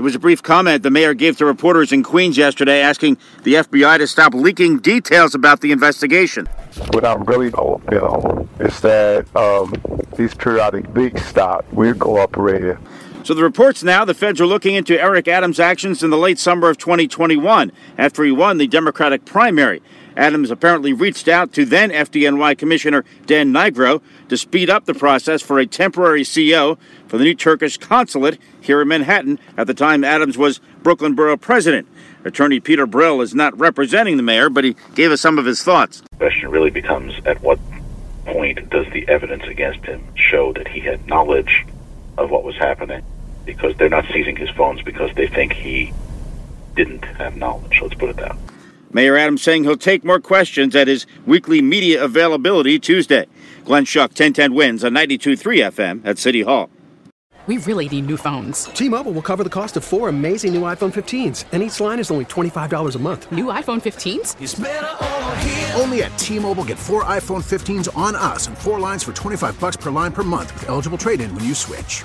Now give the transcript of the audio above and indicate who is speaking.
Speaker 1: It was a brief comment the mayor gave to reporters in Queens yesterday asking the FBI to stop leaking details about the investigation.
Speaker 2: What I really you know, is that um, these periodic leaks stop. We're cooperating.
Speaker 1: So the reports now the feds are looking into Eric Adams' actions in the late summer of 2021 after he won the Democratic primary. Adams apparently reached out to then FDNY Commissioner Dan Nigro to speed up the process for a temporary CO for the new Turkish consulate here in Manhattan at the time Adams was Brooklyn Borough President. Attorney Peter Brill is not representing the mayor, but he gave us some of his thoughts.
Speaker 3: The question really becomes at what point does the evidence against him show that he had knowledge of what was happening? Because they're not seizing his phones because they think he didn't have knowledge. Let's put it that way.
Speaker 1: Mayor Adams saying he'll take more questions at his weekly media availability Tuesday. Glenn Schuck, 1010 wins on 92.3 FM at City Hall.
Speaker 4: We really need new phones.
Speaker 5: T-Mobile will cover the cost of four amazing new iPhone 15s, and each line is only $25 a month.
Speaker 4: New iPhone 15s?
Speaker 6: Only at T-Mobile get four iPhone 15s on us and four lines for 25 bucks per line per month with eligible trade-in when you switch.